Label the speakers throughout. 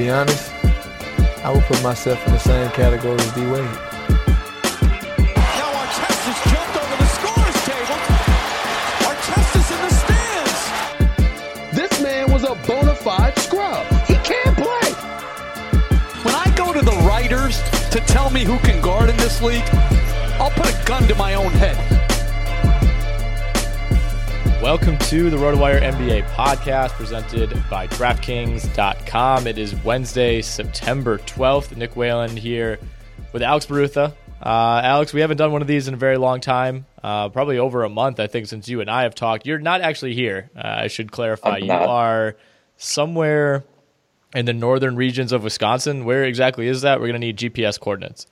Speaker 1: Be honest, I would put myself in the same category as D Wade.
Speaker 2: Now Artest jumped over the scorer's table. Artest is in the stands.
Speaker 3: This man was a bona fide scrub. He can't play.
Speaker 2: When I go to the writers to tell me who can guard in this league, I'll put a gun to my own head.
Speaker 4: Welcome to the RotoWire NBA podcast presented by DraftKings.com. It is Wednesday, September 12th. Nick Whalen here with Alex Barutha. Uh, Alex, we haven't done one of these in a very long time, uh, probably over a month, I think, since you and I have talked. You're not actually here. Uh, I should clarify. You are somewhere in the northern regions of Wisconsin. Where exactly is that? We're going to need GPS coordinates.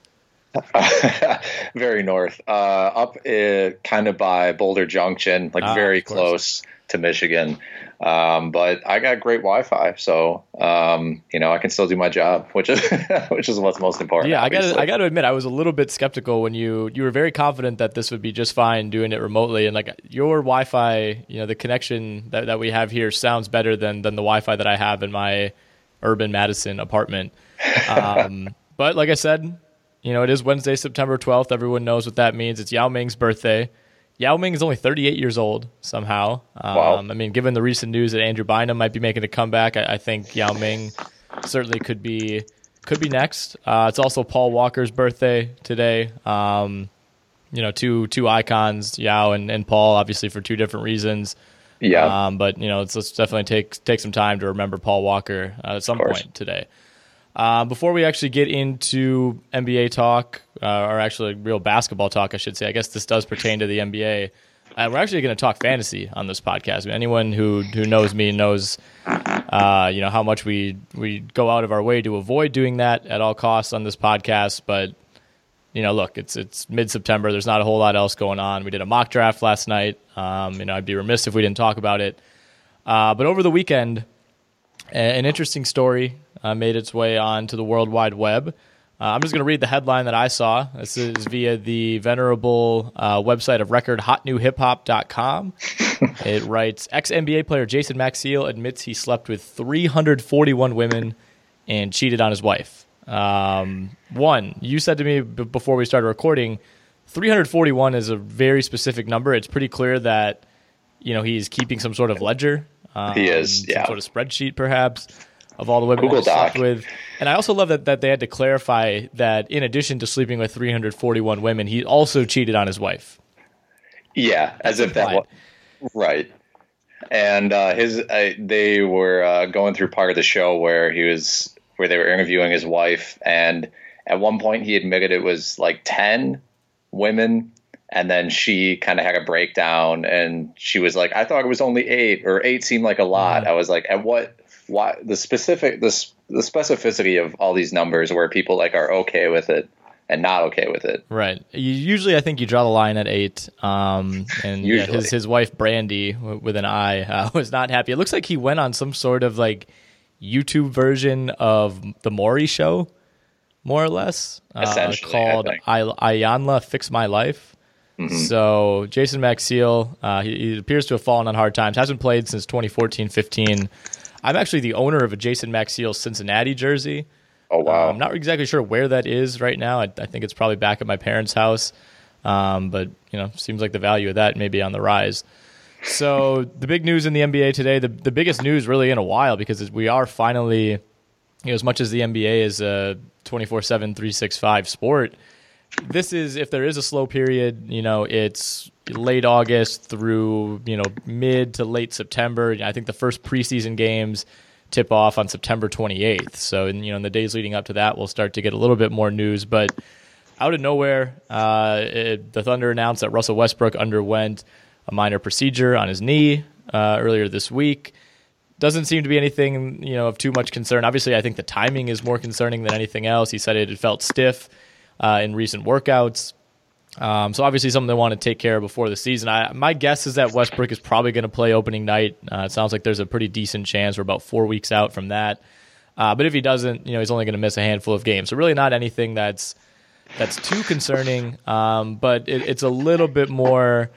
Speaker 5: very north, uh, up uh, kind of by Boulder Junction, like
Speaker 4: Ah,
Speaker 5: very close to Michigan. Um, but I got great Wi-Fi, so um, you know I can still do my job, which is which is what's most important.
Speaker 4: Yeah, I got. I got to admit I was a little bit skeptical when you you were very confident that this would be just fine doing it remotely and like your Wi-Fi, you know, the connection that, that we have here sounds better than than the Wi-Fi that I have in my urban Madison apartment. Um, but like I said, you know, it is Wednesday, September 12th. Everyone knows what that means. It's Yao Ming's birthday. Yao Ming is only 38 years old somehow. Um,
Speaker 5: Wow.
Speaker 4: I mean, given the recent news that Andrew Bynum might be making a comeback, I, I think Yao Ming certainly could be could be next. Uh, it's also Paul Walker's birthday today. Um, you know, two two icons, Yao and, and Paul, obviously for two different reasons.
Speaker 5: yeah.
Speaker 4: Um, but you know, let's, let's definitely take take some time to remember Paul Walker uh, at some point today. Uh, before we actually get into NBA talk, uh, or actually real basketball talk, I should say. I guess this does pertain to the NBA. Uh, we're actually going to talk fantasy on this podcast. I mean, anyone who who knows me knows, uh, you know, how much we we go out of our way to avoid doing that at all costs on this podcast. But you know, look, it's it's mid September. There's not a whole lot else going on. We did a mock draft last night. Um, you know, I'd be remiss if we didn't talk about it. Uh, but over the weekend, an interesting story uh, made its way onto the World Wide Web. Uh, I'm just going to read the headline that I saw. This is via the venerable uh, website of record hotnewhiphop.com. it writes Ex NBA player Jason Maxiell admits he slept with 341 women and cheated on his wife. Um, one, you said to me b- before we started recording, 341 is a very specific number. It's pretty clear that you know he's keeping some sort of ledger. Um,
Speaker 5: He is, yeah.
Speaker 4: Some sort of spreadsheet, perhaps, of all the women
Speaker 5: Google
Speaker 4: he slept with. And I also love that, that they had to clarify that in addition to sleeping with 341 women, he also cheated on his wife.
Speaker 5: Yeah, as if that was right. And uh, his, uh, they were uh, going through part of the show where he was, where they were interviewing his wife, and at one point he admitted it was like ten women, and then she kind of had a breakdown, and she was like, "I thought it was only eight, or eight seemed like a lot." I was like, "At what? Why the specific, the the specificity of all these numbers, where people like are okay with it and not okay with it."
Speaker 4: Right. You, usually, I think you draw the line at eight. Um, and yeah, his his wife Brandy w- with an I uh, was not happy. It looks like he went on some sort of like YouTube version of the Maury Show, more or less, uh, called. I- Iyanla Fix My Life. So Jason Maxiell, uh, he, he appears to have fallen on hard times. Hasn't played since 2014-15. I'm actually the owner of a Jason Maxiell Cincinnati jersey.
Speaker 5: Oh wow!
Speaker 4: I'm not exactly sure where that is right now. I, I think it's probably back at my parents' house. Um, but you know, seems like the value of that may be on the rise. So the big news in the NBA today, the the biggest news really in a while, because we are finally, you know, as much as the NBA is a 24/7, 365 sport. This is if there is a slow period, you know, it's late August through you know mid to late September. I think the first preseason games tip off on September 28th. So, in, you know, in the days leading up to that, we'll start to get a little bit more news. But out of nowhere, uh, it, the Thunder announced that Russell Westbrook underwent a minor procedure on his knee uh, earlier this week. Doesn't seem to be anything, you know, of too much concern. Obviously, I think the timing is more concerning than anything else. He said it felt stiff uh, in recent workouts. Um, so obviously something they want to take care of before the season. I, my guess is that Westbrook is probably going to play opening night. Uh, it sounds like there's a pretty decent chance we're about four weeks out from that. Uh, but if he doesn't, you know, he's only going to miss a handful of games. So really not anything that's that's too concerning. Um, but it, it's a little bit more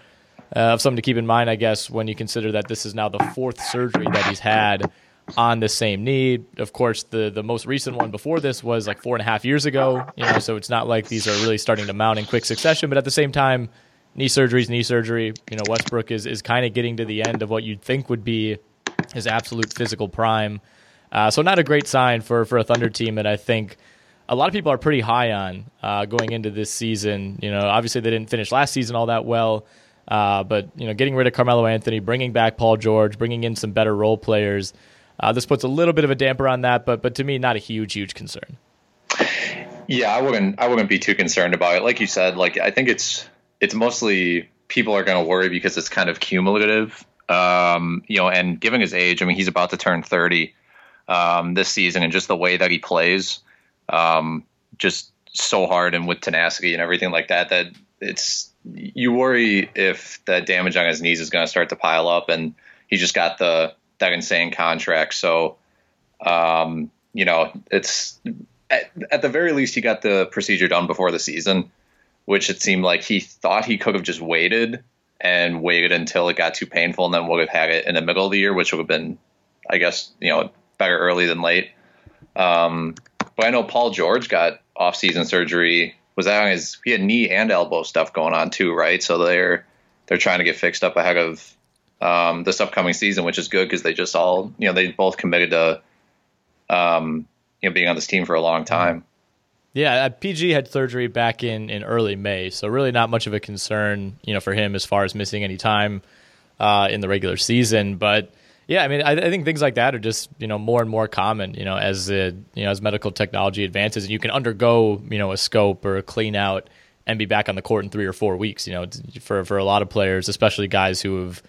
Speaker 4: uh, of something to keep in mind, I guess, when you consider that this is now the fourth surgery that he's had on the same knee. Of course, the the most recent one before this was like four and a half years ago. You know, so it's not like these are really starting to mount in quick succession. But at the same time, knee surgery is knee surgery. You know, Westbrook is is kind of getting to the end of what you'd think would be his absolute physical prime. Uh, so not a great sign for for a Thunder team that I think a lot of people are pretty high on uh, going into this season. You know, obviously they didn't finish last season all that well, uh, but you know, getting rid of Carmelo Anthony, bringing back Paul George, bringing in some better role players. Uh, this puts a little bit of a damper on that, but but to me, not a huge huge concern.
Speaker 5: Yeah, I wouldn't. I wouldn't be too concerned about it. Like you said, like I think it's it's mostly people are going to worry because it's kind of cumulative. Um, you know, and given his age, I mean, he's about to turn thirty um, this season, and just the way that he plays, um, just so hard and with tenacity and everything like that, that it's you worry if the damage on his knees is going to start to pile up, and he just got the that insane contract. So, um, you know, it's at, at the very least he got the procedure done before the season, which it seemed like he thought he could have just waited and waited until it got too painful, and then would have had it in the middle of the year, which would have been, I guess, you know, better early than late. Um, but I know Paul George got off-season surgery. Was that on his? He had knee and elbow stuff going on too, right? So they're they're trying to get fixed up ahead of um, this upcoming season, which is good because they just all you know they both committed to um, you know being on this team for a long time.
Speaker 4: Yeah, uh, PG had surgery back in, in early May, so really not much of a concern, you know, for him as far as missing any time uh, in the regular season. But yeah, I mean, I, I think things like that are just you know more and more common, you know, as the you know as medical technology advances, and you can undergo you know a scope or a clean out and be back on the court in three or four weeks. You know, for for a lot of players, especially guys who have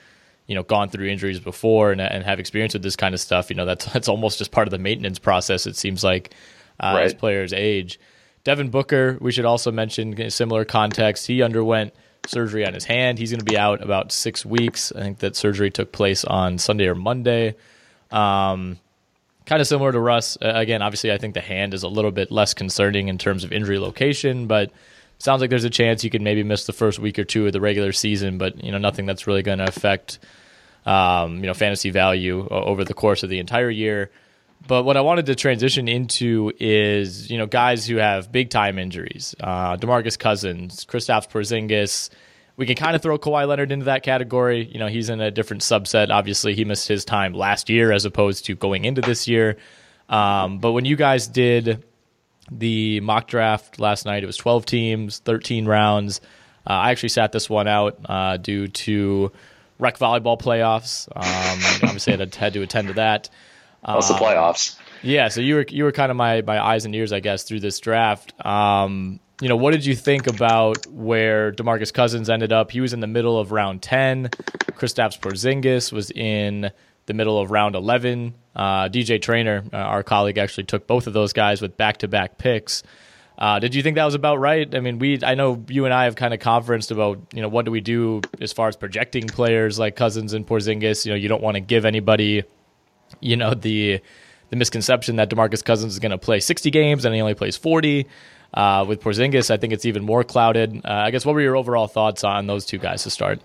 Speaker 4: you know gone through injuries before and, and have experience with this kind of stuff, you know, that's that's almost just part of the maintenance process. It seems like uh, as players age. Devin Booker, we should also mention in a similar context. He underwent surgery on his hand. He's going to be out about six weeks. I think that surgery took place on Sunday or Monday. Um, kind of similar to Russ. Uh, again, obviously, I think the hand is a little bit less concerning in terms of injury location, but sounds like there's a chance you could maybe miss the first week or two of the regular season, but you know nothing that's really going to affect um, you know fantasy value over the course of the entire year. But what I wanted to transition into is you know guys who have big time injuries, uh, Demarcus Cousins, Kristaps Porzingis. We can kind of throw Kawhi Leonard into that category. You know, he's in a different subset. Obviously, he missed his time last year as opposed to going into this year. Um, but when you guys did the mock draft last night, it was 12 teams, 13 rounds. Uh, I actually sat this one out uh, due to rec volleyball playoffs. Um, obviously, I had, had to attend to that.
Speaker 5: What's the um, playoffs?
Speaker 4: Yeah, so you were you were kind of my my eyes and ears, I guess, through this draft. Um, you know, what did you think about where Demarcus Cousins ended up? He was in the middle of round ten. Kristaps Porzingis was in the middle of round eleven. Uh, DJ Trainer, uh, our colleague, actually took both of those guys with back to back picks. Uh, did you think that was about right? I mean, we I know you and I have kind of conferenced about you know what do we do as far as projecting players like Cousins and Porzingis. You know, you don't want to give anybody you know the the misconception that Demarcus Cousins is going to play 60 games and he only plays 40. Uh, with Porzingis, I think it's even more clouded. Uh, I guess what were your overall thoughts on those two guys to start?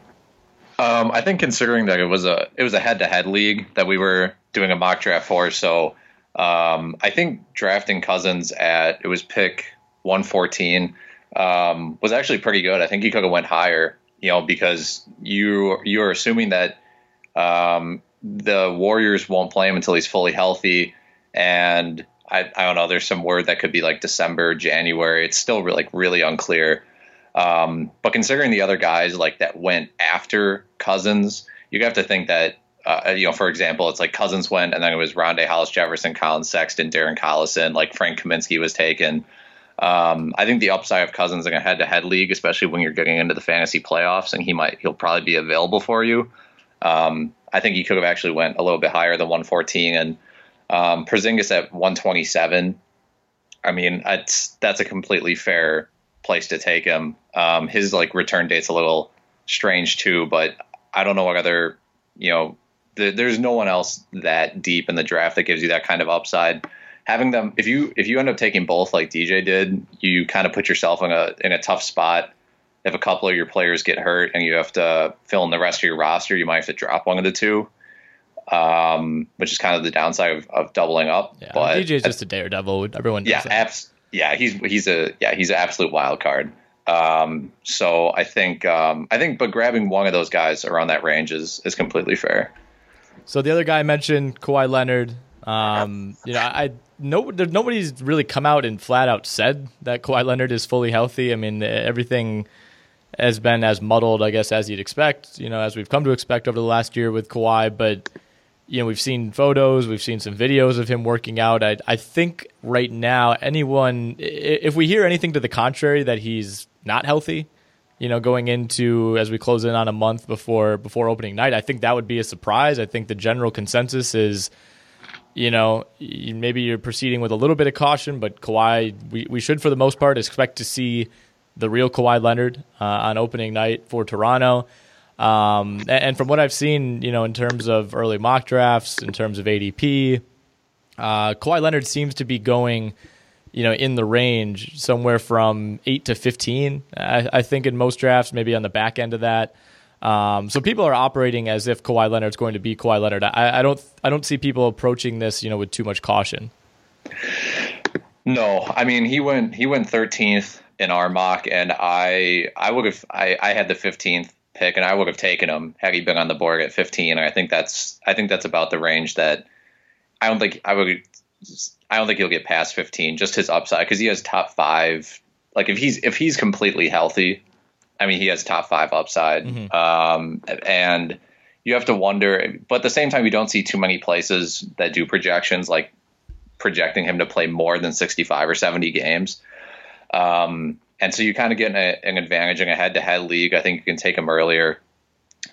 Speaker 5: Um, I think considering that it was a it was a head to head league that we were doing a mock draft for, so um, I think drafting Cousins at it was pick 114 um, was actually pretty good. I think he could have went higher, you know, because you you are assuming that um, the Warriors won't play him until he's fully healthy. And I, I don't know, there's some word that could be like December, January. It's still like really unclear. Um, but considering the other guys like that went after Cousins, you have to think that uh, you know, for example, it's like Cousins went, and then it was Rondae Hollis Jefferson, Collin Sexton, Darren Collison, like Frank Kaminsky was taken. Um, I think the upside of Cousins in a head-to-head league, especially when you're getting into the fantasy playoffs, and he might he'll probably be available for you. Um, I think he could have actually went a little bit higher than 114. And um, Porzingis at 127. I mean, that's that's a completely fair place to take him. Um, his like return date's a little strange too, but I don't know what other you know. there's no one else that deep in the draft that gives you that kind of upside. Having them, if you if you end up taking both like DJ did, you kind of put yourself in a in a tough spot if a couple of your players get hurt and you have to fill in the rest of your roster, you might have to drop one of the two, um, which is kind of the downside of, of doubling up.
Speaker 4: Yeah,
Speaker 5: but
Speaker 4: DJ is just a daredevil. Everyone,
Speaker 5: yeah, abs- yeah, he's he's a yeah he's an absolute wild card. Um, so I think um, I think, but grabbing one of those guys around that range is is completely fair.
Speaker 4: So the other guy I mentioned, Kawhi Leonard. Um, you know, I no, there, nobody's really come out and flat out said that Kawhi Leonard is fully healthy. I mean, everything has been as muddled, I guess, as you'd expect, you know, as we've come to expect over the last year with Kawhi. But, you know, we've seen photos, we've seen some videos of him working out. I, I think right now, anyone, if we hear anything to the contrary that he's not healthy, you know, going into as we close in on a month before before opening night, I think that would be a surprise. I think the general consensus is, you know, maybe you're proceeding with a little bit of caution, but Kawhi, we, we should for the most part expect to see the real Kawhi Leonard uh, on opening night for Toronto. Um, and, from what I've seen, you know, in terms of early mock drafts, in terms of ADP, uh, Kawhi Leonard seems to be going, you know, in the range somewhere from eight to fifteen. I, I think in most drafts, maybe on the back end of that. Um, so people are operating as if Kawhi Leonard's going to be Kawhi Leonard. I, I don't, I don't see people approaching this, you know, with too much caution.
Speaker 5: No, I mean he went, he went thirteenth in our mock, and I I would have I, I had the 15th pick, and I would have taken him had he been on the board at 15. And I think that's I think that's about the range that I don't think I would. I don't think he'll get past 15. Just his upside because he has top five. Like if he's if he's completely healthy, I mean he has top five upside. Mm-hmm. Um, and you have to wonder, but at the same time, you don't see too many places that do projections like projecting him to play more than 65 or 70 games. Um, and so you kind of get an advantage in a head-to-head league. I think you can take him earlier.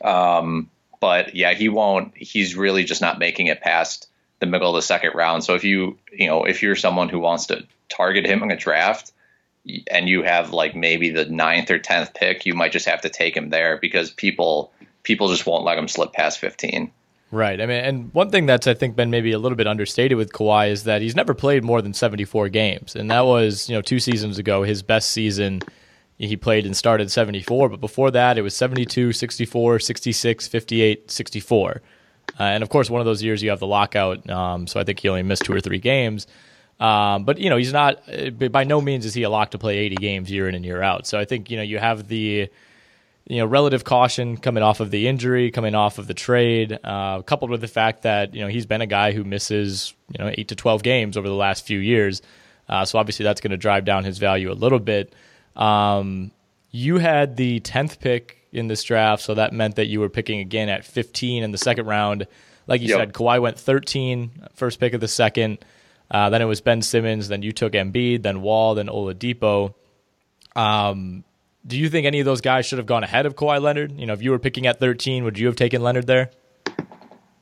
Speaker 5: Um, but yeah, he won't. He's really just not making it past the middle of the second round. So if you you know if you're someone who wants to target him in a draft, and you have like maybe the ninth or tenth pick, you might just have to take him there because people people just won't let him slip past fifteen.
Speaker 4: Right. I mean, and one thing that's I think been maybe a little bit understated with Kawhi is that he's never played more than 74 games, and that was you know two seasons ago his best season. He played and started 74, but before that it was 72, 64, 66, 58, 64. Uh, and of course, one of those years you have the lockout, um, so I think he only missed two or three games. Um, but you know, he's not uh, by no means is he a lock to play 80 games year in and year out. So I think you know you have the you know relative caution coming off of the injury, coming off of the trade, uh, coupled with the fact that you know he's been a guy who misses you know eight to 12 games over the last few years. Uh, so obviously that's going to drive down his value a little bit. Um, you had the 10th pick in this draft, so that meant that you were picking again at 15 in the second round. Like you yep. said, Kawhi went 13, first pick of the second. Uh, then it was Ben Simmons. Then you took Embiid. Then Wall. Then Oladipo. Um, do you think any of those guys should have gone ahead of Kawhi Leonard? You know, if you were picking at 13, would you have taken Leonard there?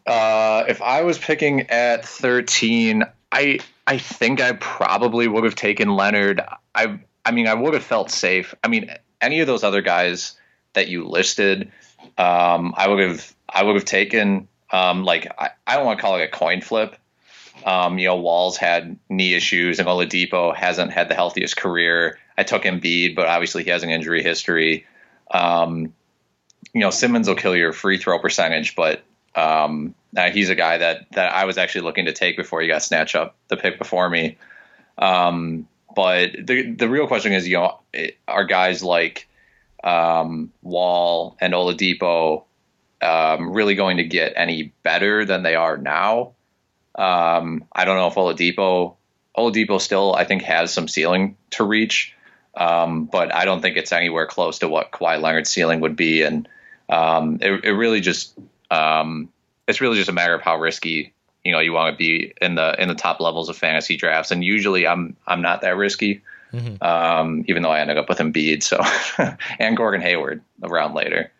Speaker 5: Uh, if I was picking at 13, I I think I probably would have taken Leonard. I I mean, I would have felt safe. I mean, any of those other guys that you listed, um, I would have I would have taken. Um, like I, I don't want to call it a coin flip. Um, you know, Walls had knee issues, and Oladipo hasn't had the healthiest career. I took Embiid, but obviously he has an injury history. Um, you know, Simmons will kill your free throw percentage, but um, he's a guy that that I was actually looking to take before he got snatched up the pick before me. Um, but the the real question is, you know, are guys like um, Wall and Oladipo um, really going to get any better than they are now? Um, I don't know if Oladipo Oladipo still I think has some ceiling to reach, um, but I don't think it's anywhere close to what Kawhi Leonard's ceiling would be, and um, it, it, really just um, it's really just a matter of how risky you know you want to be in the in the top levels of fantasy drafts, and usually I'm I'm not that risky. Mm-hmm. Um, even though I ended up with Embiid, so and Gordon Hayward around later.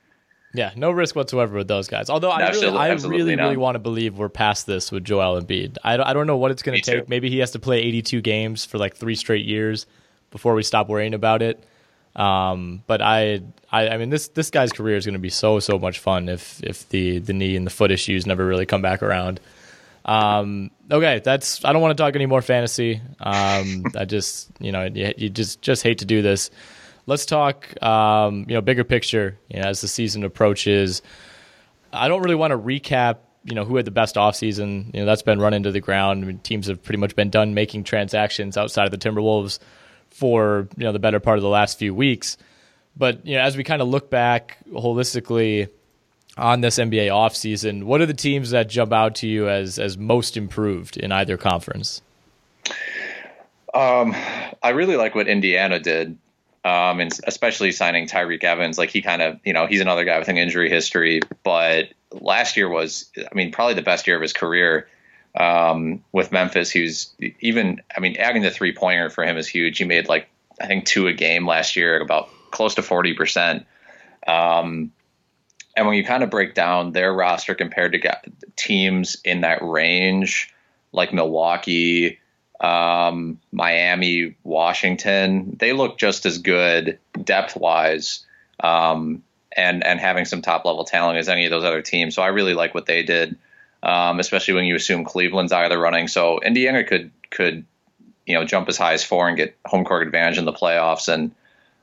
Speaker 4: Yeah, no risk whatsoever with those guys. Although I really, I really, really want to believe we're past this with Joel Embiid. I don't, I don't know what it's going to take. Too. Maybe he has to play 82 games for like three straight years before we stop worrying about it. Um, but I, I, I mean, this this guy's career is going to be so so much fun if if the the knee and the foot issues never really come back around. Um, okay, that's I don't want to talk any more fantasy. Um, I just you know you, you just just hate to do this let's talk, um, you know, bigger picture you know, as the season approaches. I don't really want to recap, you know, who had the best offseason. You know, that's been run into the ground. I mean, teams have pretty much been done making transactions outside of the Timberwolves for, you know, the better part of the last few weeks. But, you know, as we kind of look back holistically on this NBA offseason, what are the teams that jump out to you as as most improved in either conference?
Speaker 5: Um, I really like what Indiana did um, and especially signing Tyreke Evans. Like he kind of, you know, he's another guy with an injury history, but last year was, I mean, probably the best year of his career um, with Memphis. Who's even, I mean, adding the three pointer for him is huge. He made like I think two a game last year, about close to forty percent. Um, and when you kind of break down their roster compared to teams in that range, like Milwaukee, um, Miami, Washington, they look just as good depth wise, um, and and having some top level talent as any of those other teams. So I really like what they did, um, especially when you assume Cleveland's the running. So Indiana could could you know jump as high as four and get home court advantage in the playoffs. And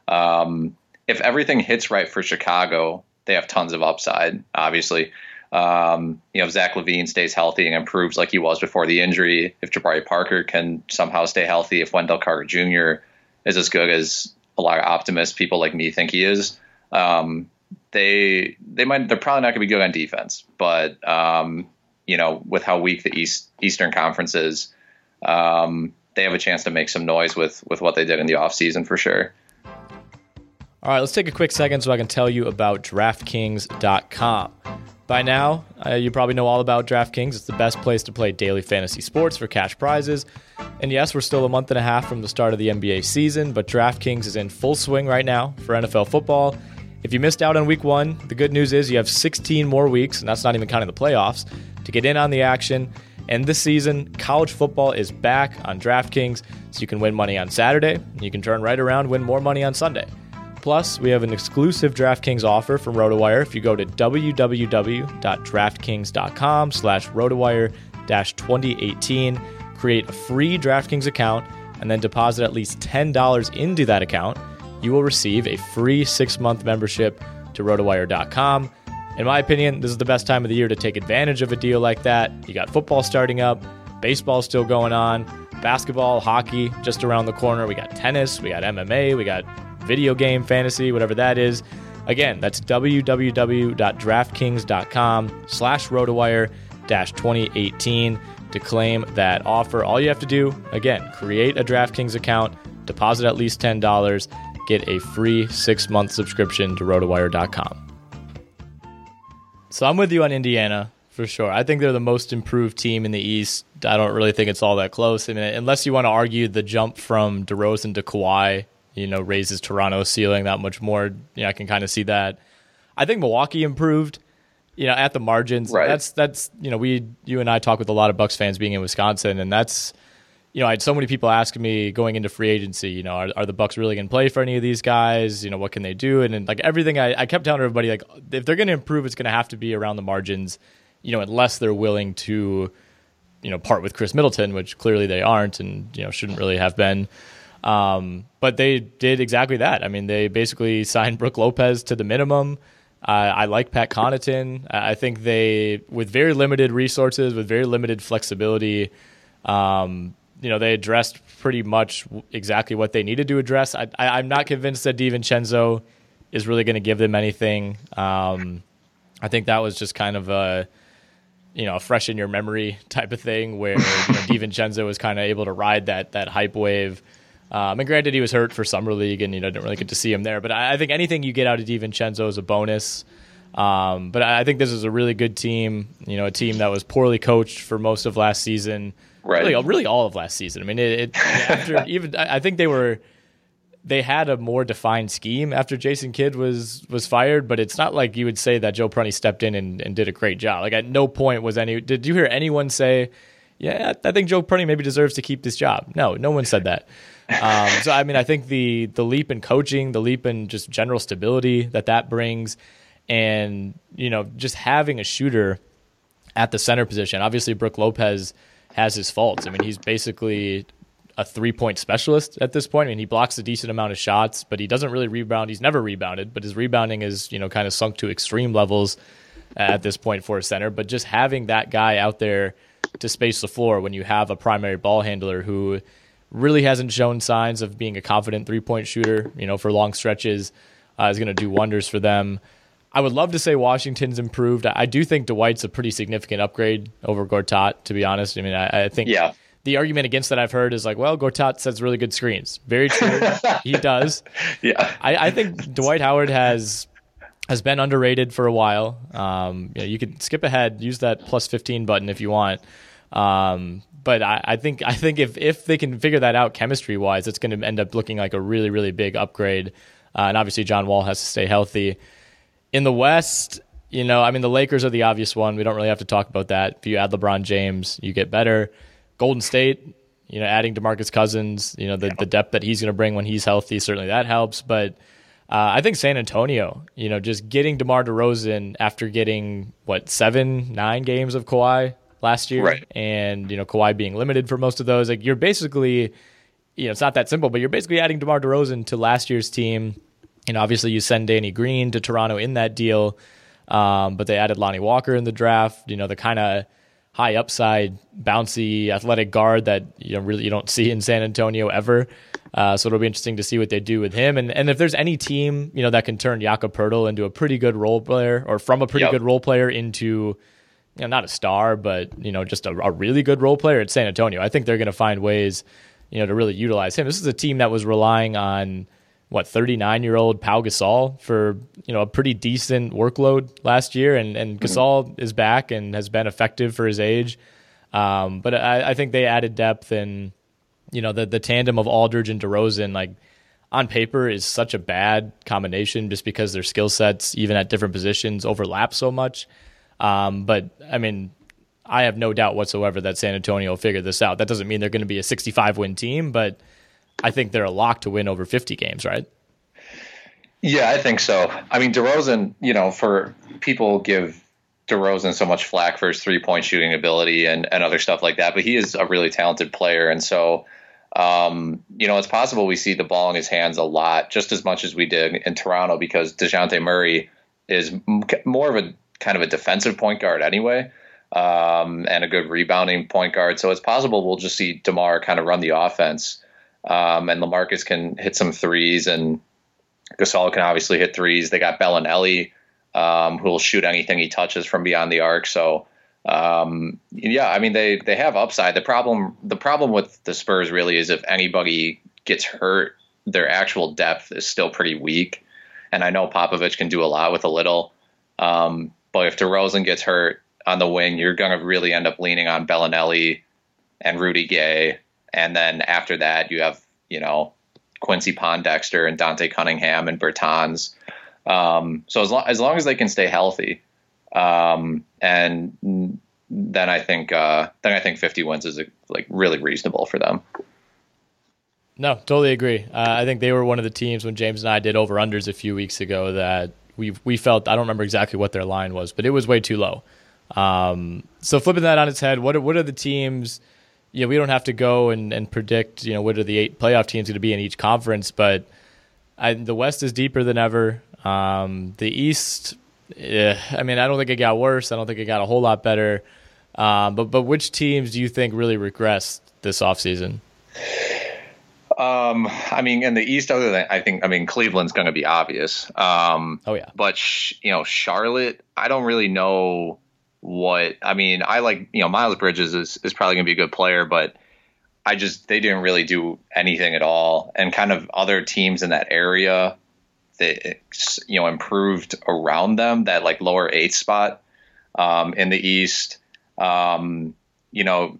Speaker 5: um, if everything hits right for Chicago, they have tons of upside. Obviously, um, you know, if Zach LaVine stays healthy and improves like he was before the injury, if Jabari Parker can somehow stay healthy, if Wendell Carter Jr. is as good as a lot of optimists, people like me think he is, um, they they might they're probably not going to be good on defense, but um, you know, with how weak the East Eastern Conference is, um, they have a chance to make some noise with with what they did in the offseason for sure.
Speaker 4: All right, let's take a quick second so I can tell you about DraftKings.com. By now, uh, you probably know all about DraftKings. It's the best place to play daily fantasy sports for cash prizes. And yes, we're still a month and a half from the start of the NBA season, but DraftKings is in full swing right now for NFL football. If you missed out on week one, the good news is you have 16 more weeks, and that's not even counting the playoffs, to get in on the action. And this season, college football is back on DraftKings, so you can win money on Saturday, and you can turn right around, win more money on Sunday. Plus, we have an exclusive DraftKings offer from RotoWire. If you go to www.draftkings.com slash RotoWire-2018, create a free DraftKings account, and then deposit at least $10 into that account, you will receive a free six-month membership to RotoWire.com. In my opinion, this is the best time of the year to take advantage of a deal like that. You got football starting up, baseball still going on, basketball, hockey just around the corner. We got tennis, we got MMA, we got video game fantasy, whatever that is. Again, that's www.draftkings.com slash rotowire 2018 to claim that offer. All you have to do, again, create a DraftKings account, deposit at least $10, get a free six month subscription to rotowire.com. So I'm with you on Indiana for sure. I think they're the most improved team in the East. I don't really think it's all that close. I mean, unless you want to argue the jump from DeRozan to Kawhi, you know, raises Toronto's ceiling that much more. You know, I can kind of see that. I think Milwaukee improved you know, at the margins.
Speaker 5: Right.
Speaker 4: That's that's you know, we you and I talk with a lot of Bucks fans being in Wisconsin, and that's you know, I had so many people asking me going into free agency, you know, are, are the Bucks really going to play for any of these guys? You know, what can they do? And, and like everything, I, I kept telling everybody, like, if they're going to improve, it's going to have to be around the margins, you know, unless they're willing to, you know, part with Khris Middleton, which clearly they aren't and, you know, shouldn't really have been. Um, but they did exactly that. I mean, they basically signed Brook Lopez to the minimum. Uh, I like Pat Connaughton. I think they, with very limited resources, with very limited flexibility, um, you know, they addressed pretty much exactly what they needed to address. I, am not convinced that DiVincenzo is really going to give them anything. Um, I think that was just kind of a, you know, a fresh in your memory type of thing where you know, DiVincenzo was kind of able to ride that that hype wave. Um, and granted, he was hurt for summer league, and you know didn't really get to see him there. But I, I think anything you get out of DiVincenzo is a bonus. Um, but I think this is a really good team. You know, a team that was poorly coached for most of last season.
Speaker 5: Right.
Speaker 4: Really, really all of last season. I mean, it, it after even I think they were they had a more defined scheme after Jason Kidd was was fired, but it's not like you would say that Joe Prunty stepped in and, and did a great job. Like at no point was any did you hear anyone say, "Yeah, I think Joe Prunty maybe deserves to keep this job." No, no one said that. Um, so I mean, I think the the leap in coaching, the leap in just general stability that that brings, and you know, just having a shooter at the center position. Obviously, Brook Lopez has his faults. I mean, he's basically a three point specialist at this point. I mean, he blocks a decent amount of shots, but he doesn't really rebound. He's never rebounded, but his rebounding is you know kind of sunk to extreme levels at this point for a center. But just having that guy out there to space the floor when you have a primary ball handler who really hasn't shown signs of being a confident three point shooter, you know, for long stretches, uh, is going to do wonders for them. I would love to say Washington's improved. I do think Dwight's a pretty significant upgrade over Gortat, to be honest. I mean, I, I think
Speaker 5: yeah.
Speaker 4: the argument against that I've heard is like, well, Gortat sets really good screens. Very true. he does.
Speaker 5: Yeah.
Speaker 4: I, I, think Dwight Howard has has been underrated for a while. Um, you, know, you could skip ahead, use that plus 15 button if you want. Um, but I, I, think I think if if they can figure that out chemistry wise, it's going to end up looking like a really really big upgrade. Uh, and obviously, John Wall has to stay healthy. In the West, you know, I mean, the Lakers are the obvious one. We don't really have to talk about that. If you add LeBron James, you get better. Golden State, you know, adding DeMarcus Cousins, you know, the, the depth that he's going to bring when he's healthy, certainly that helps. But uh, I think San Antonio, you know, just getting DeMar DeRozan after getting, what, seven, nine games of Kawhi last year,
Speaker 5: right.
Speaker 4: and you know Kawhi being limited for most of those. Like you're basically, you know, it's not that simple, but you're basically adding DeMar DeRozan to last year's team. And obviously, you send Danny Green to Toronto in that deal, um, but they added Lonnie Walker in the draft. You know, the kind of high upside, bouncy, athletic guard that you know really you don't see in San Antonio ever. Uh, so it'll be interesting to see what they do with him. And and if there's any team you know that can turn Jakob Poeltl into a pretty good role player, or from a pretty
Speaker 5: yep.
Speaker 4: good role player into you know, not a star, but you know, just a, a really good role player at San Antonio. I think they're going to find ways, you know, to really utilize him. This is a team that was relying on what 39 year old Pau Gasol for you know a pretty decent workload last year, and and mm-hmm. Gasol is back and has been effective for his age. Um, but I, I think they added depth and you know the the tandem of Aldridge and DeRozan like on paper is such a bad combination just because their skill sets even at different positions overlap so much. Um, but I mean, I have no doubt whatsoever that San Antonio will figure this out. That doesn't mean they're going to be a 65 win team, but I think they're a lock to win over 50 games, right?
Speaker 5: Yeah, I think so. I mean, DeRozan, you know, for people give DeRozan so much flack for his three point shooting ability and, and other stuff like that, but he is a really talented player. And so, um, you know, it's possible we see the ball in his hands a lot, just as much as we did in Toronto, because DeJounte Murray is more of a kind of a defensive point guard anyway, um, and a good rebounding point guard. So it's possible we'll just see DeMar kind of run the offense, um, and Lamarcus can hit some threes, and Gasol can obviously hit threes. They got Belinelli um, who will shoot anything he touches from beyond the arc. So um, yeah, I mean they they have upside. The problem the problem with the Spurs really is if anybody gets hurt, their actual depth is still pretty weak. And I know Popovich can do a lot with a little, um, but if DeRozan gets hurt on the wing, you're going to really end up leaning on Belinelli and Rudy Gay, and then after that you have you know Quincy Pondexter and Dante Cunningham and Bertans. Um, so as long as long as they can stay healthy, um, and then I think uh, then I think 50 wins is like really reasonable for them.
Speaker 4: No, totally agree. Uh, I think they were one of the teams when James and I did over unders a few weeks ago that we we felt I don't remember exactly what their line was, but it was way too low. Um, so flipping that on its head, what are, what are the teams? You know, we don't have to go and, and predict. You know, what are the eight playoff teams going to be in each conference? But I, the West is deeper than ever. Um, the East, yeah, I mean, I don't think it got worse. I don't think it got a whole lot better. Um, but but which teams do you think really regressed this offseason?
Speaker 5: Um, I mean, in the East, other than I think, I mean, Cleveland's going to be obvious. Um,
Speaker 4: oh yeah,
Speaker 5: but sh- you know, Charlotte, I don't really know what. I mean, I like you know, Miles Bridges is is probably going to be a good player, but I just they didn't really do anything at all, and kind of other teams in that area that you know improved around them that like lower eighth spot um, in the East. Um, you know,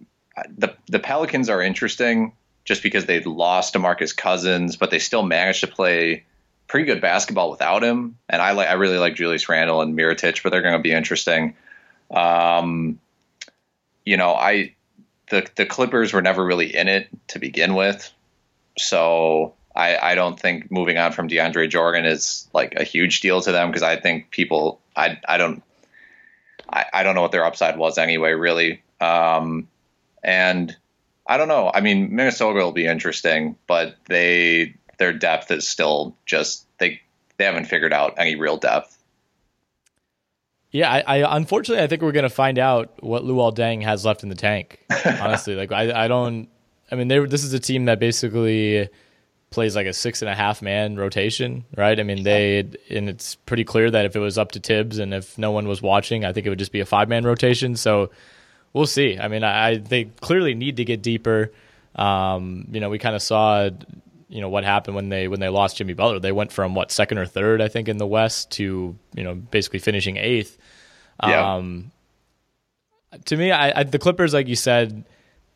Speaker 5: the the Pelicans are interesting just because they lost DeMarcus Cousins, but they still managed to play pretty good basketball without him. And I like I really like Julius Randle and Mirotic, but they're going to be interesting. Um, you know, I the the Clippers were never really in it to begin with, so I, I don't think moving on from DeAndre Jordan is like a huge deal to them because I think people I I don't I, I don't know what their upside was anyway really um, and I don't know I mean Minnesota will be interesting but they their depth is still just they they haven't figured out any real depth.
Speaker 4: Yeah, I, I unfortunately I think we're gonna find out what Luol Deng has left in the tank. Honestly, like I I don't I mean they this is a team that basically plays like a six and a half man rotation, right? I mean, they and it's pretty clear that if it was up to Thibs and if no one was watching, I think it would just be a five man rotation. So we'll see. I mean, I, they clearly need to get deeper. Um, you know, we kind of saw, you know, what happened when they when they lost Jimmy Butler. They went from what second or third, I think, in the West to you know basically finishing eighth.
Speaker 5: Yeah.
Speaker 4: Um, to me, I, I, the Clippers, like you said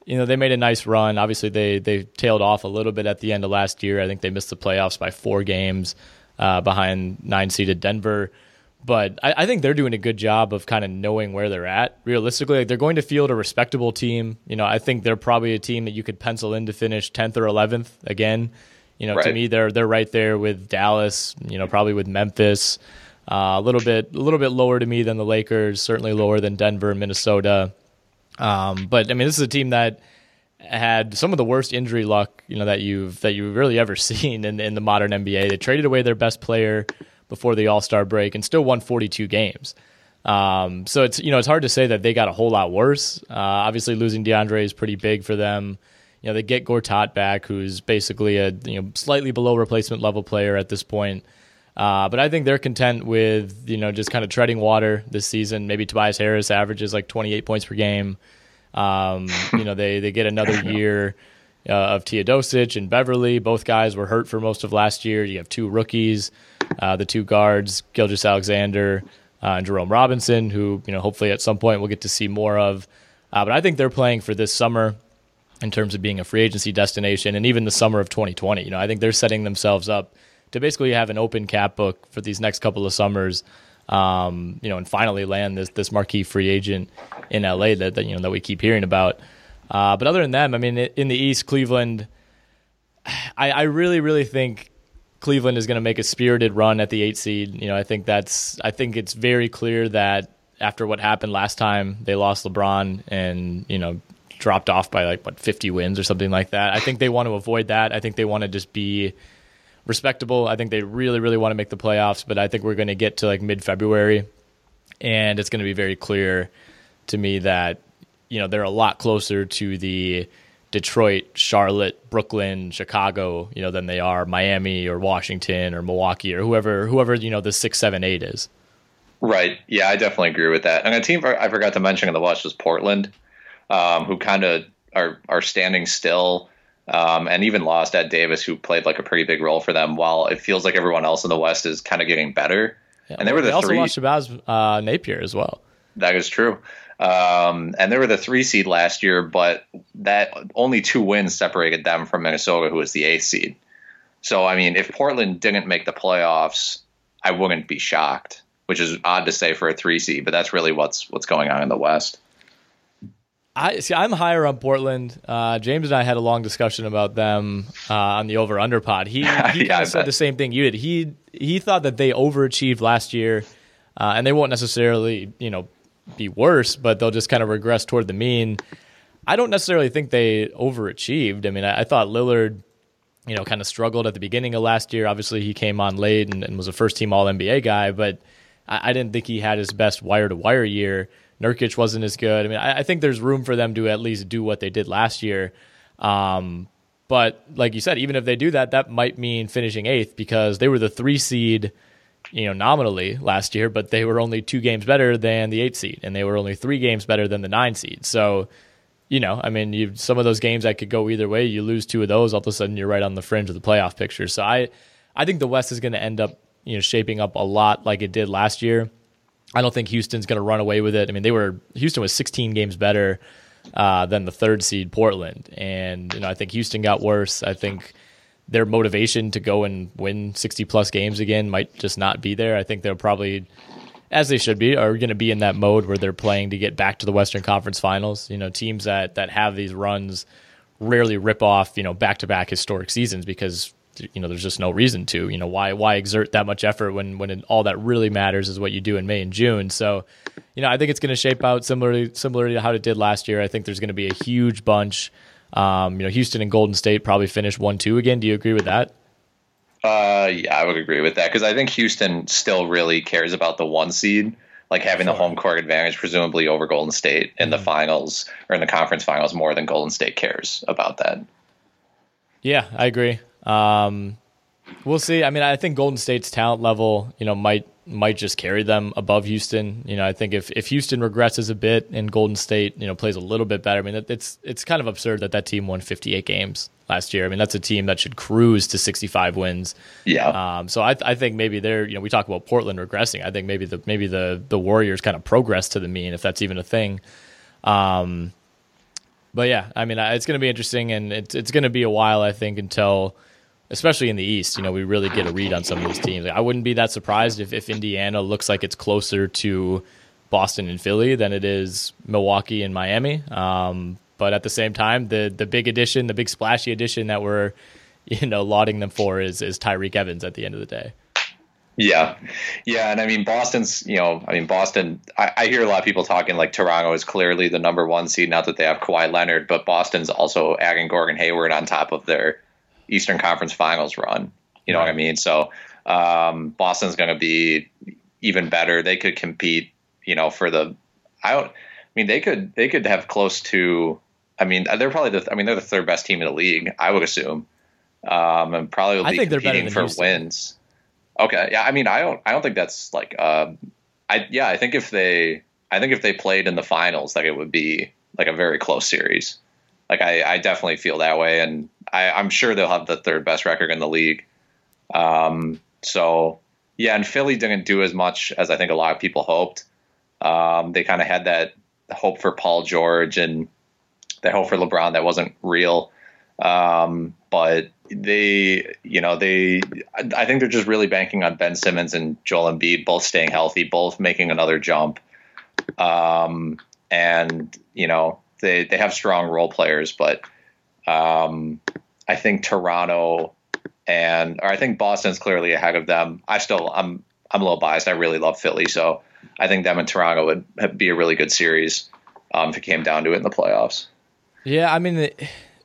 Speaker 4: you know, they made a nice run. Obviously, they they tailed off a little bit at the end of last year. I think they missed the playoffs by four games uh, behind nine seeded Denver. But I, I, think they're doing a good job of kind of knowing where they're at. Realistically, like they're going to field a respectable team. You know, I think they're probably a team that you could pencil in to finish tenth or eleventh again. You know, right. to me, they're they're right there with Dallas. You know, probably with Memphis. Uh, a little bit a little bit lower to me than the Lakers. Certainly lower than Denver and Minnesota. Um, but I mean, this is a team that had some of the worst injury luck, you know, that you've that you've really ever seen in, in the modern NBA. They traded away their best player before the All Star break and still won 42 games. Um, so it's you know it's hard to say that they got a whole lot worse. Uh, obviously, losing DeAndre is pretty big for them. You know, they get Gortat back, who's basically a you know slightly below replacement level player at this point. Uh, but I think they're content with you know just kind of treading water this season. Maybe Tobias Harris averages like 28 points per game. Um, you know they they get another year uh, of Teodosic and Beverley. Both guys were hurt for most of last year. You have two rookies, uh, the two guards, Gilgeous-Alexander uh, and Jerome Robinson, who you know hopefully at some point we'll get to see more of. Uh, but I think they're playing for this summer in terms of being a free agency destination, and even the summer of 2020. You know I think they're setting themselves up to basically have an open cap book for these next couple of summers. Um, you know, and finally land this this marquee free agent in LA that, that you know that we keep hearing about. Uh, but other than them, I mean, in the East, Cleveland, I, I really really think Cleveland is going to make a spirited run at the eight seed. You know, I think that's I think it's very clear that after what happened last time, they lost LeBron and you know dropped off by like what 50 wins or something like that. I think they want to avoid that. I think they want to just be respectable. I think they really really want to make the playoffs, but I think we're going to get to like mid February and it's going to be very clear to me that you know they're a lot closer to the Detroit, Charlotte, Brooklyn, Chicago, you know, than they are Miami or Washington or Milwaukee or whoever whoever you know the six, seven, eight is.
Speaker 5: Right. Yeah, I definitely agree with that. And a team I forgot to mention in the West was Portland, um, who kind of are are standing still. Um, and even lost Ed Davis, who played like a pretty big role for them. While it feels like everyone else in the West is kind of getting better,
Speaker 4: yeah, and they were the they also three. lost Shabazz uh, Napier as well.
Speaker 5: That is true. Um, and they were the three seed last year, but that only two wins separated them from Minnesota, who was the eighth seed. So, I mean, if Portland didn't make the playoffs, I wouldn't be shocked, which is odd to say for a three seed, but that's really what's what's going on in the West.
Speaker 4: I see. I'm higher on Portland. Uh, James and I had a long discussion about them uh, on the over under pod. He he kind of said the same thing you did. He he thought that they overachieved last year, uh, and they won't necessarily you know be worse, but they'll just kind of regress toward the mean. I don't necessarily think they overachieved. I mean, I, I thought Lillard, you know, kind of struggled at the beginning of last year. Obviously, he came on late and, and was a first team All NBA guy, but I, I, didn't think he had his best wire to wire year. Nurkic wasn't as good. I mean, I, I, think there's room for them to at least do what they did last year. Um, but like you said, even if they do that, that might mean finishing eighth because they were the three seed you know, nominally last year, but they were only two games better than the eight seed, and they were only three games better than the nine seed. So, you know, I mean, you some of those games that could go either way. You lose two of those, all of a sudden you're right on the fringe of the playoff picture. So I, I think the West is going to end up, you know, shaping up a lot like it did last year. I don't think Houston's going to run away with it. I mean, they were Houston was 16 games better uh, than the third seed Portland, and you know, I think Houston got worse. I think their motivation to go and win 60 plus games again might just not be there. I think they'll probably, as they should be, are going to be in that mode where they're playing to get back to the Western Conference Finals. You know, teams that that have these runs rarely rip off you know back to back historic seasons because you know there's just no reason to. You know, why why exert that much effort when when it, all that really matters is what you do in May and June. So, you know, I think it's going to shape out similarly similarly to how it did last year. I think there's going to be a huge bunch um, you know, Houston and Golden State probably finish one two again. Do you agree with that?
Speaker 5: Uh, yeah, I would agree with that because I think Houston still really cares about the one seed, like having sure. the home court advantage, presumably over Golden State in the mm-hmm. finals or in the conference finals, more than Golden State cares about that.
Speaker 4: Yeah, I agree. Um, we'll see. I mean, I think Golden State's talent level, you know, might might just carry them above Houston. You know, I think if, if Houston regresses a bit and Golden State, you know, plays a little bit better, I mean, it's it's kind of absurd that that team won 58 games last year. I mean, that's a team that should cruise to 65 wins.
Speaker 5: Yeah.
Speaker 4: Um, so I, I think maybe they're, you know, we talk about Portland regressing. I think maybe the maybe the the Warriors kind of progress to the mean, if that's even a thing. Um, but yeah, I mean, it's going to be interesting, and it's it's going to be a while, I think, until especially in the East, you know, we really get a read on some of these teams. Like, I wouldn't be that surprised if, if Indiana looks like it's closer to Boston and Philly than it is Milwaukee and Miami. Um, but at the same time, the the big addition, the big splashy addition that we're you know lauding them for is is Tyreke Evans at the end of the day.
Speaker 5: Yeah, yeah, and I mean Boston's. You know, I mean Boston. I, I, hear a lot of people talking like Toronto is clearly the number one seed. Not that they have Kawhi Leonard, but Boston's also adding Gordon Hayward on top of their Eastern Conference Finals run. You know right. what I mean? So um, Boston's going to be even better. They could compete. You know, for the I don't. I mean, they could they could have close to. I mean, they're probably the. I mean, they're the third best team in the league. I would assume, um, and probably will be competing for Houston. wins. Okay, yeah. I mean, I don't. I don't think that's like. Uh, I yeah. I think if they. I think if they played in the finals, like it would be like a very close series. Like I, I definitely feel that way, and I, I'm sure they'll have the third best record in the league. Um, so yeah, and Philly didn't do as much as I think a lot of people hoped. Um, they kind of had that hope for Paul George and that hope for LeBron that wasn't real. Um, but they, you know, they, I think they're just really banking on Ben Simmons and Joel Embiid both staying healthy, both making another jump. Um, and you know, they they have strong role players, but um, I think Toronto and or I think Boston's clearly ahead of them. I still I'm I'm a little biased. I really love Philly, so I think them and Toronto would be a really good series um, if it came down to it in the playoffs.
Speaker 4: Yeah, I mean,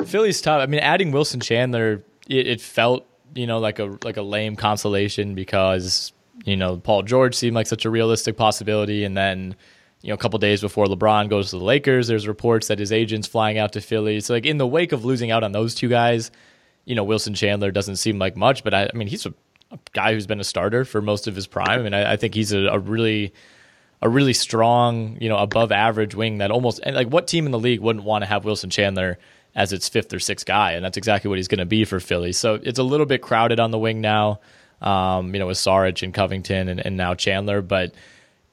Speaker 4: Philly's tough. I mean, adding Wilson Chandler, it, it felt you know like a like a lame consolation because you know Paul George seemed like such a realistic possibility, and then you know a couple days before LeBron goes to the Lakers, there's reports that his agent's flying out to Philly. So like in the wake of losing out on those two guys, you know Wilson Chandler doesn't seem like much, but I, I mean he's a, a, guy who's been a starter for most of his prime, I mean I, I think he's a, a really a really strong, you know, above average wing that almost and like what team in the league wouldn't want to have Wilson Chandler as its fifth or sixth guy, and that's exactly what he's going to be for Philly. So it's a little bit crowded on the wing now, um, you know, with Saric and Covington and, and now Chandler, but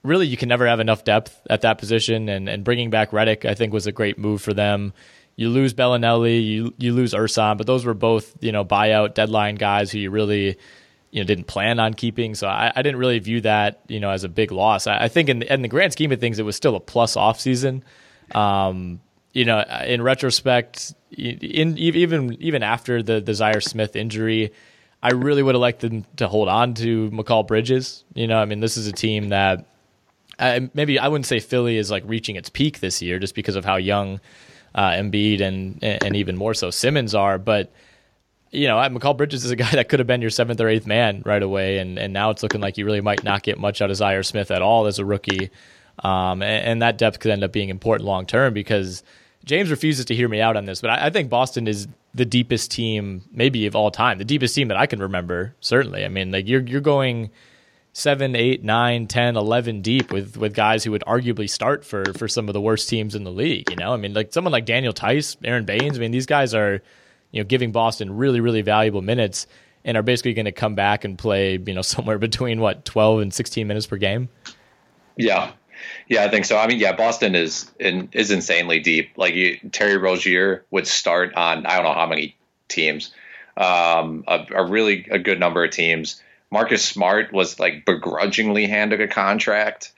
Speaker 4: really you can never have enough depth at that position. And, and bringing back Redick, I think, was a great move for them. You lose Belinelli, you you lose Ersan, but those were both you know buyout deadline guys who you really you know didn't plan on keeping. So I, I didn't really view that you know as a big loss. I, I think in the, in the grand scheme of things, it was still a plus off season. Um, you know, in retrospect, in even even after the the Zhaire Smith injury, I really would have liked them to hold on to Mikal Bridges. You know, I mean, this is a team that maybe I wouldn't say Philly is like reaching its peak this year just because of how young uh, Embiid and and even more so Simmons are, but you know, Mikal Bridges is a guy that could have been your seventh or eighth man right away, and and now it's looking like you really might not get much out of Zhaire Smith at all as a rookie, um, and, and, that depth could end up being important long term because James refuses to hear me out on this, but I, I, think Boston is the deepest team maybe of all time, the deepest team that I can remember. Certainly, I mean, like you're you're going seven, eight, nine, 10, 11 deep with, with guys who would arguably start for, for some of the worst teams in the league. You know, I mean, like someone like Daniel Theis, Aron Baynes. I mean, these guys are, you know, giving Boston really, really valuable minutes and are basically going to come back and play, you know, somewhere between what, 12 and 16 minutes per game.
Speaker 5: Yeah. Yeah, I think so. I mean, yeah, Boston is in, is insanely deep. Like you, Terry Rozier would start on I don't know how many teams, um, a, a really a good number of teams. Marcus Smart was like begrudgingly handed a contract,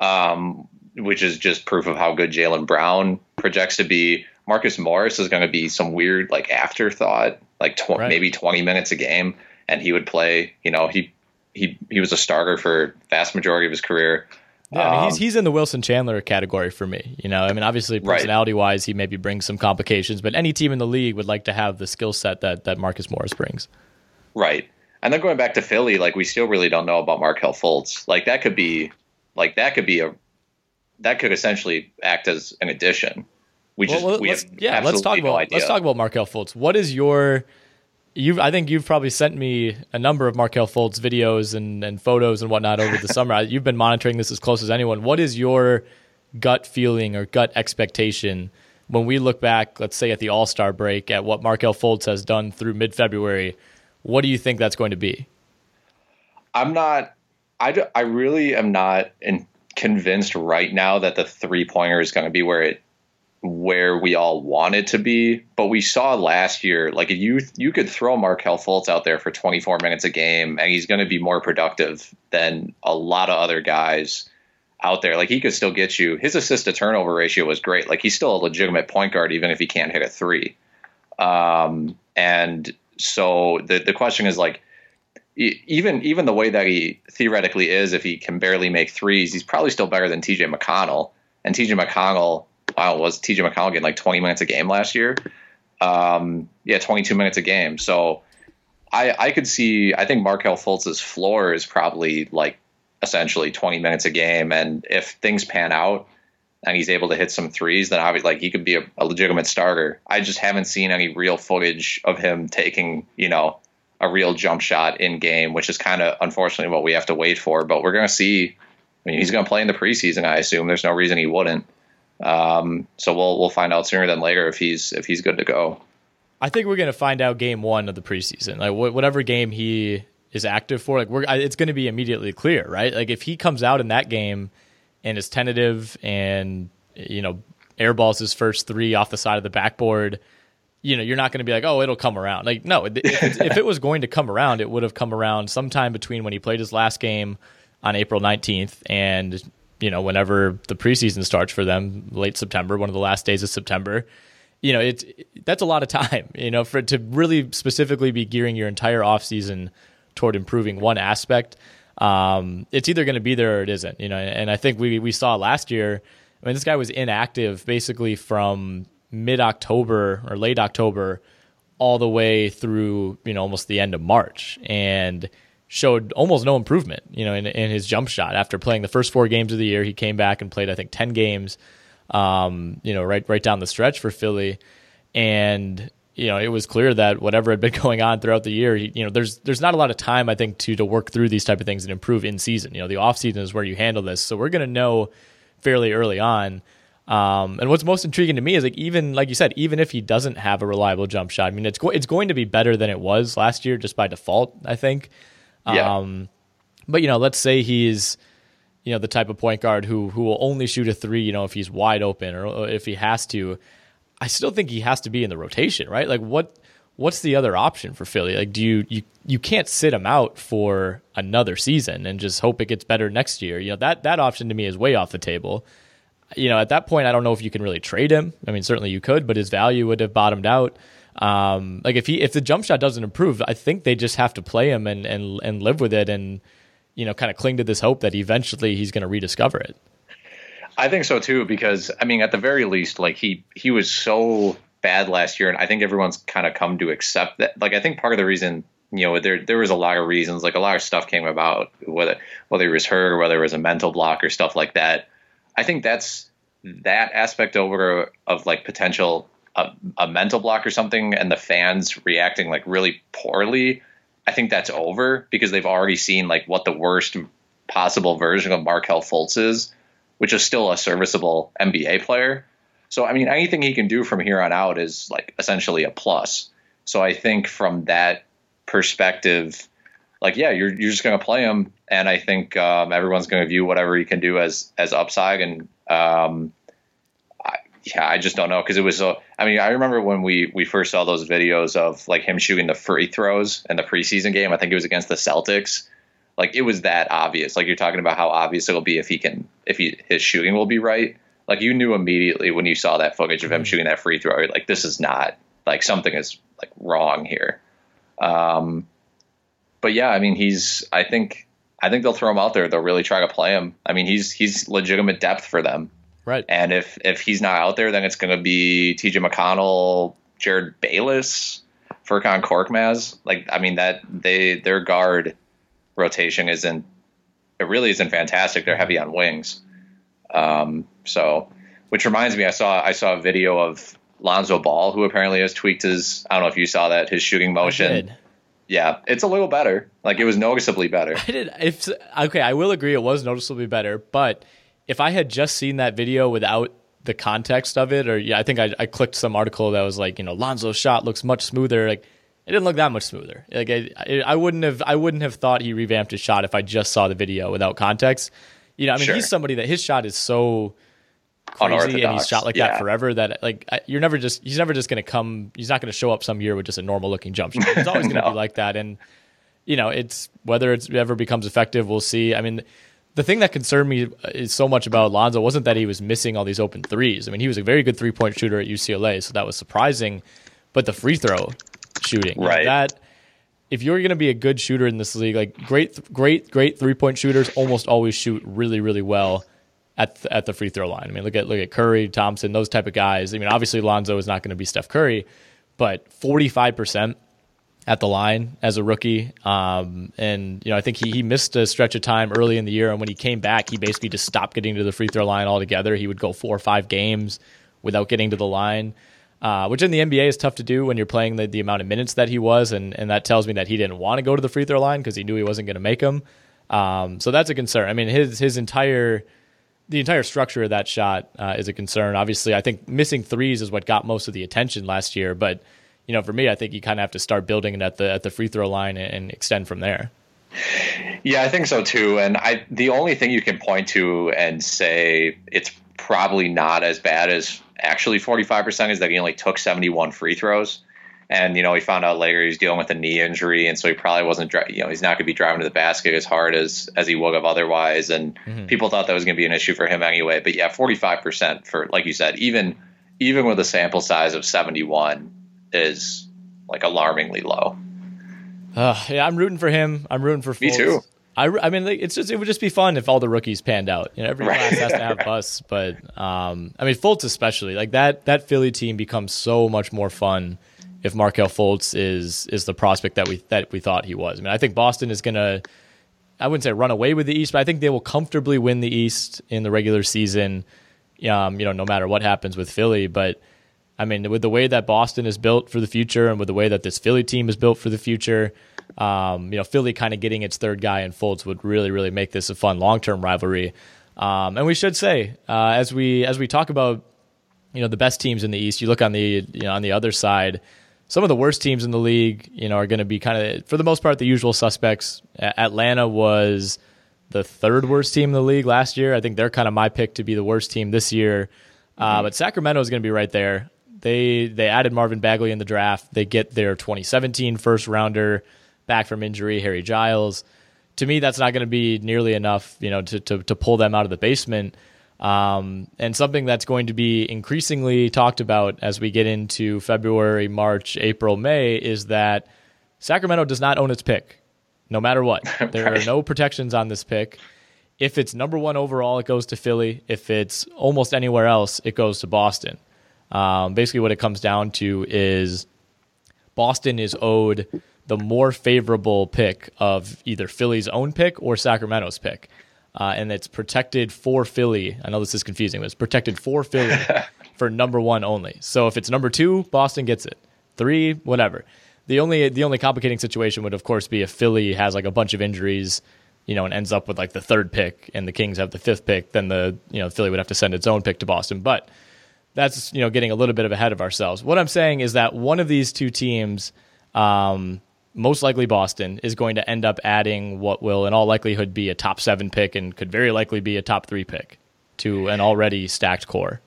Speaker 5: um, which is just proof of how good Jaylen Brown projects to be. Marcus Morris is going to be some weird like afterthought, like tw- right. maybe 20 minutes a game, and he would play. You know, he he he was a starter for vast majority of his career.
Speaker 4: Yeah, I mean, he's um, he's in the Wilson Chandler category for me. You know, I mean, obviously personality wise, he maybe brings some complications, but any team in the league would like to have the skill set that that Marcus Morris brings.
Speaker 5: Right. And then going back to Philly, like we still really don't know about Markelle Fultz. Like that could be, like that could be a, that could essentially act as an addition. We just well, we have
Speaker 4: yeah. Let's talk
Speaker 5: no
Speaker 4: about
Speaker 5: idea.
Speaker 4: let's talk about Markelle Fultz. What is your you I think you've probably sent me a number of Markelle Fultz videos and, and photos and whatnot over the summer. You've been monitoring this as close as anyone. What is your gut feeling or gut expectation when we look back, let's say at the All Star break, at what Markelle Fultz has done through mid February? What do you think that's going to be?
Speaker 5: I'm not. I, I really am not in, convinced right now that the three pointer is going to be where it where we all want it to be. But we saw last year, like you you could throw Markelle Fultz out there for 24 minutes a game, and he's going to be more productive than a lot of other guys out there. Like he could still get you. His assist to turnover ratio was great. Like he's still a legitimate point guard, even if he can't hit a three. Um, and so the the question is like even even the way that he theoretically is, if he can barely make threes, he's probably still better than T.J. McConnell. And T.J. McConnell, wow, was T.J. McConnell getting like 20 minutes a game last year? Um, yeah, 22 minutes a game. So I I could see. I think Markelle Fultz's floor is probably like essentially 20 minutes a game, and if things pan out, and he's able to hit some threes, then obviously like he could be a, a, legitimate starter. I just haven't seen any real footage of him taking, you know, a real jump shot in game, which is kind of unfortunately what we have to wait for. But we're going to see. I mean, he's going to play in the preseason. I assume there's no reason he wouldn't. Um, so we'll we'll find out sooner than later if he's if he's good to go.
Speaker 4: I think we're going to find out game one of the preseason. Like whatever game he is active for, like we're it's going to be immediately clear, right? Like if he comes out in that game and is tentative and you know airballs his first three off the side of the backboard you know you're not going to be like oh it'll come around like no if, if it was going to come around it would have come around sometime between when he played his last game on april 19th and you know whenever the preseason starts for them late september one of the last days of september you know, it's that's a lot of time, you know, for to really specifically be gearing your entire offseason toward improving one aspect. Um, it's either going to be there or it isn't, you know. And I think we we saw last year. I mean, this guy was inactive basically from mid October or late October all the way through, you know, almost the end of March, and showed almost no improvement, you know, in, in his jump shot. After playing the first four games of the year, he came back and played, I think, ten games um, you know, right right down the stretch for Philly, and you know, it was clear that whatever had been going on throughout the year, you know, there's there's not a lot of time I think to to work through these type of things and improve in season. You know, the off season is where you handle this, so we're going to know fairly early on. Um, and what's most intriguing to me is like even like you said, even if he doesn't have a reliable jump shot, I mean, it's go- it's going to be better than it was last year just by default. I think.
Speaker 5: Yeah.
Speaker 4: Um, but you know, let's say he's you know the type of point guard who who will only shoot a three, you know, if he's wide open or if he has to. I still think he has to be in the rotation, right? Like what what's the other option for Philly? Like do you you you can't sit him out for another season and just hope it gets better next year. You know, that that option to me is way off the table. You know, at that point I don't know if you can really trade him. I mean, certainly you could, but his value would have bottomed out. Um, like if he if the jump shot doesn't improve, I think they just have to play him and and and live with it and you know, kind of cling to this hope that eventually he's going to rediscover it.
Speaker 5: I think so too, because I mean, at the very least, like he he was so bad last year, and I think everyone's kind of come to accept that. Like, I think part of the reason, you know, there there was a lot of reasons, like a lot of stuff came about, whether whether it was hurt or whether it was a mental block or stuff like that. I think that's that aspect over of like potential a, a mental block or something, and the fans reacting like really poorly I think that's over because they've already seen like what the worst possible version of Markelle Fultz is, which is still a serviceable NBA player. So I mean, anything he can do from here on out is like essentially a plus. So I think from that perspective, like yeah, you're you're just going to play him, and I think um, everyone's going to view whatever he can do as as upside, and um, yeah, I just don't know because it was. I mean, I remember when we we first saw those videos of like him shooting the free throws in the preseason game. I think it was against the Celtics. Like it was that obvious. Like you're talking about how obvious it'll be if he can if he his shooting will be right. Like you knew immediately when you saw that footage of him mm-hmm. shooting that free throw. Like this is not like something is like wrong here. Um, but yeah, I mean he's. I think I think they'll throw him out there. They'll really try to play him. I mean he's he's legitimate depth for them.
Speaker 4: Right.
Speaker 5: And if if he's not out there, then it's going to be T.J. McConnell, Jerryd Bayless, Furkan Korkmaz. Like I mean that they their guard rotation isn't it really isn't fantastic. They're heavy on wings. Um, so, which reminds me, I saw I saw a video of Lonzo Ball, who apparently has tweaked his. I don't know if you saw that his shooting motion. Yeah, it's a little better. Like it was noticeably better.
Speaker 4: I did. If okay, I will agree, it was noticeably better, but if I had just seen that video without the context of it, or yeah, I think I, I clicked some article that was like, you know, Lonzo's shot looks much smoother. Like it didn't look that much smoother. Like I, I wouldn't have, I wouldn't have thought he revamped his shot if I just saw the video without context. You know, I mean, sure. he's somebody that his shot is so crazy and he's shot like yeah. that forever that like you're never just he's never just going to come he's not going to show up some year with just a normal looking jump shot it's always going to no. be like that and you know it's whether it ever becomes effective we'll see i mean the thing that concerned me uh, is so much about Lonzo wasn't that he was missing all these open threes. I mean, he was a very good three point shooter at UCLA, so that was surprising. But the free throw shooting,
Speaker 5: right?
Speaker 4: That if you're going to be a good shooter in this league, like great, great, great three point shooters almost always shoot really, really well at the, at the free throw line. I mean, look at look at Curry, Thompson, those type of guys. I mean, obviously Lonzo is not going to be Steph Curry, but forty five percent at the line as a rookie. Um, and, you know, I think he, he missed a stretch of time early in the year. And when he came back, he basically just stopped getting to the free throw line altogether. He would go four or five games without getting to the line, uh, which in the NBA is tough to do when you're playing the, the amount of minutes that he was. And, and that tells me that he didn't want to go to the free throw line because he knew he wasn't going to make them. Um, so that's a concern. I mean, his, his entire the entire structure of that shot uh, is a concern. Obviously, I think missing threes is what got most of the attention last year, but you know, for me, I think you kind of have to start building it at the at the free throw line and, and extend from there.
Speaker 5: Yeah, I think so too. And I the only thing you can point to and say it's probably not as bad as actually 45% is that he only took 71 free throws. And you know, he found out later he's dealing with a knee injury, and so he probably wasn't. You know, he's not going to be driving to the basket as hard as as he would have otherwise. And mm-hmm. people thought that was going to be an issue for him anyway. But yeah, forty five percent for like you said, even even with a sample size of 71, is like alarmingly low.
Speaker 4: Uh, yeah, I'm rooting for him. I'm rooting for Fultz.
Speaker 5: Me too.
Speaker 4: I, I mean, it's just it would just be fun if all the rookies panned out. You know, every
Speaker 5: Right.
Speaker 4: class has to have busts, but um, I mean, Fultz especially like that. That Philly team becomes so much more fun if Markelle Fultz is is the prospect that we that we thought he was. I mean, I think Boston is gonna. I wouldn't say run away with the East, but I think they will comfortably win the East in the regular season. Um, you know, no matter what happens with Philly, but I mean, with the way that Boston is built for the future, and with the way that this Philly team is built for the future, um, you know, Philly kind of getting its third guy in Fultz would really, really make this a fun long term rivalry. Um, and we should say, uh, as we as we talk about, you know, the best teams in the East, you look on the you know on the other side, some of the worst teams in the league, you know, are going to be kind of for the most part the usual suspects. A- Atlanta was the third worst team in the league last year. I think they're kind of my pick to be the worst team this year. Uh, but Sacramento is going to be right there. They they added Marvin Bagley in the draft. They get their 2017 first rounder back from injury, Harry Giles. To me, that's not going to be nearly enough, you know, to, to to pull them out of the basement. Um, and something that's going to be increasingly talked about as we get into February, March, April, May is that Sacramento does not own its pick, no matter what. There are no protections on this pick. If it's number one overall, it goes to Philly. If it's almost anywhere else, it goes to Boston. Um, basically, what it comes down to is Boston is owed the more favorable pick of either Philly's own pick or Sacramento's pick. Uh, and it's protected for Philly. I know this is confusing, but it's protected for Philly for number one only. So if it's number two, Boston gets it. Three, whatever. The only the only complicating situation would of course be if Philly has like a bunch of injuries, you know, and ends up with like the third pick and the Kings have the fifth pick, then the you know Philly would have to send its own pick to Boston. But that's you know getting a little bit of ahead of ourselves. What I'm saying is that one of these two teams, um, most likely Boston, is going to end up adding what will in all likelihood be a top seven pick and could very likely be a top three pick to an already stacked core.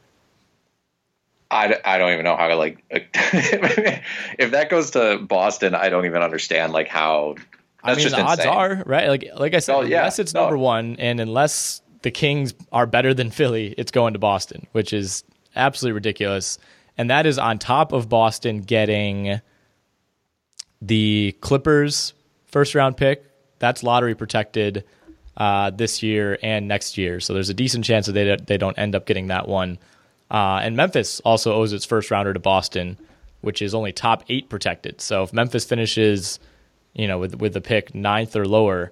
Speaker 5: I, I don't even know how to like if that goes to Boston, I don't even understand like how. That's
Speaker 4: I mean,
Speaker 5: just
Speaker 4: the odds
Speaker 5: insane.
Speaker 4: are right. Like like I said,
Speaker 5: Oh, yeah.
Speaker 4: unless it's
Speaker 5: No.
Speaker 4: number one, and unless the Kings are better than Philly, it's going to Boston, which is absolutely ridiculous. And that is on top of Boston getting the Clippers first round pick. That's lottery protected uh, this year and next year, so there's a decent chance that they don't- they don't end up getting that one. Uh, and Memphis also owes its first rounder to Boston, which is only top eight protected. So if Memphis finishes, you know, with with the pick ninth or lower,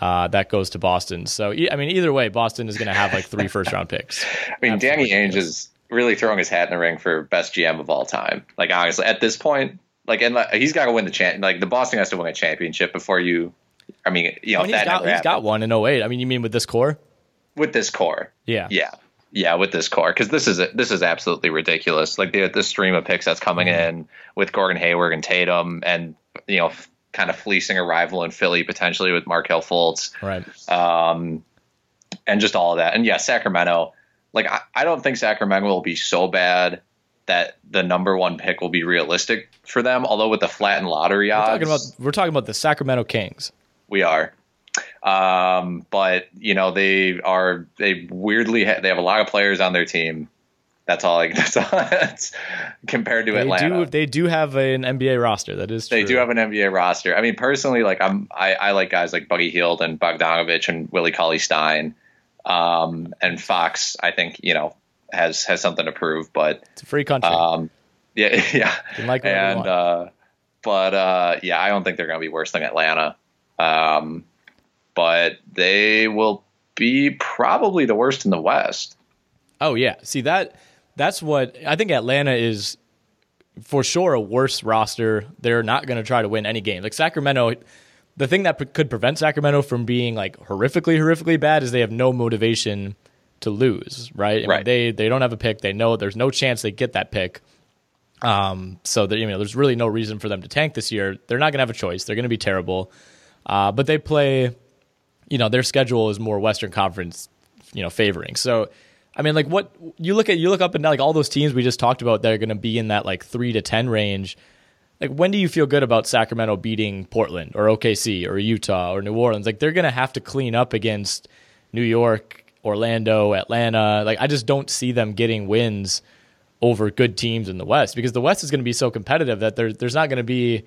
Speaker 4: uh, that goes to Boston. So I mean, either way, Boston is going to have like three first round picks.
Speaker 5: I mean, Danny Ainge is really throwing his hat in the ring for best GM of all time. Like honestly, at this point, like and like, he's got to win the champ. Like the Boston has to win a championship before you. I mean, you know,
Speaker 4: I mean, he's got he's got one in 08. I mean, you mean with this core?
Speaker 5: with this core.
Speaker 4: Yeah.
Speaker 5: Yeah. Yeah, with this core because this is this is absolutely ridiculous. Like the this stream of picks that's coming
Speaker 4: Mm-hmm.
Speaker 5: in with Gordon Hayward and Tatum, and you know, f- kind of fleecing a rival in Philly potentially with Markelle Fultz,
Speaker 4: Right.
Speaker 5: um, and just all of that. And yeah, Sacramento. Like I, I don't think Sacramento will be so bad that the number one pick will be realistic for them. Although with the flattened lottery
Speaker 4: We're
Speaker 5: odds,
Speaker 4: talking about we're talking about the Sacramento Kings.
Speaker 5: we are. Um, but you know they are they weirdly ha- they have a lot of players on their team. That's all. I, that's all. That's compared to
Speaker 4: They
Speaker 5: Atlanta.
Speaker 4: do they do have an NBA roster. That is true.
Speaker 5: they do have an NBA roster. I mean, personally, like I'm, I, I like guys like Buddy Hield and Bogdanovich and Willie Cauley Stein, um, and Fox. I think you know has has something to prove, but
Speaker 4: It's a free country.
Speaker 5: um, yeah, yeah,
Speaker 4: like
Speaker 5: and uh, but uh, yeah, I don't think they're going to be worse than Atlanta. Um, but they will be probably the worst in the West.
Speaker 4: Oh yeah, see that that's what I think Atlanta is for sure a worse roster. They're not going to try to win any game. Like Sacramento, the thing that pre- could prevent Sacramento from being like horrifically horrifically bad is they have no motivation to lose, right? I mean, they they don't have a pick. They know there's no chance they get that pick. Um, so that you know, there's really no reason for them to tank this year. They're not going to have a choice. They're going to be terrible. Uh, but they play, you know, their schedule is more Western Conference, you know, favoring. So, I mean, like what you look at, you look up and down, like all those teams we just talked about that are going to be in that like three to ten range. Like, when do you feel good about Sacramento beating Portland or OKC or Utah or New Orleans? Like, they're going to have to clean up against New York, Orlando, Atlanta. Like, I just don't see them getting wins over good teams in the West because the West is going to be so competitive that there, there's not going to be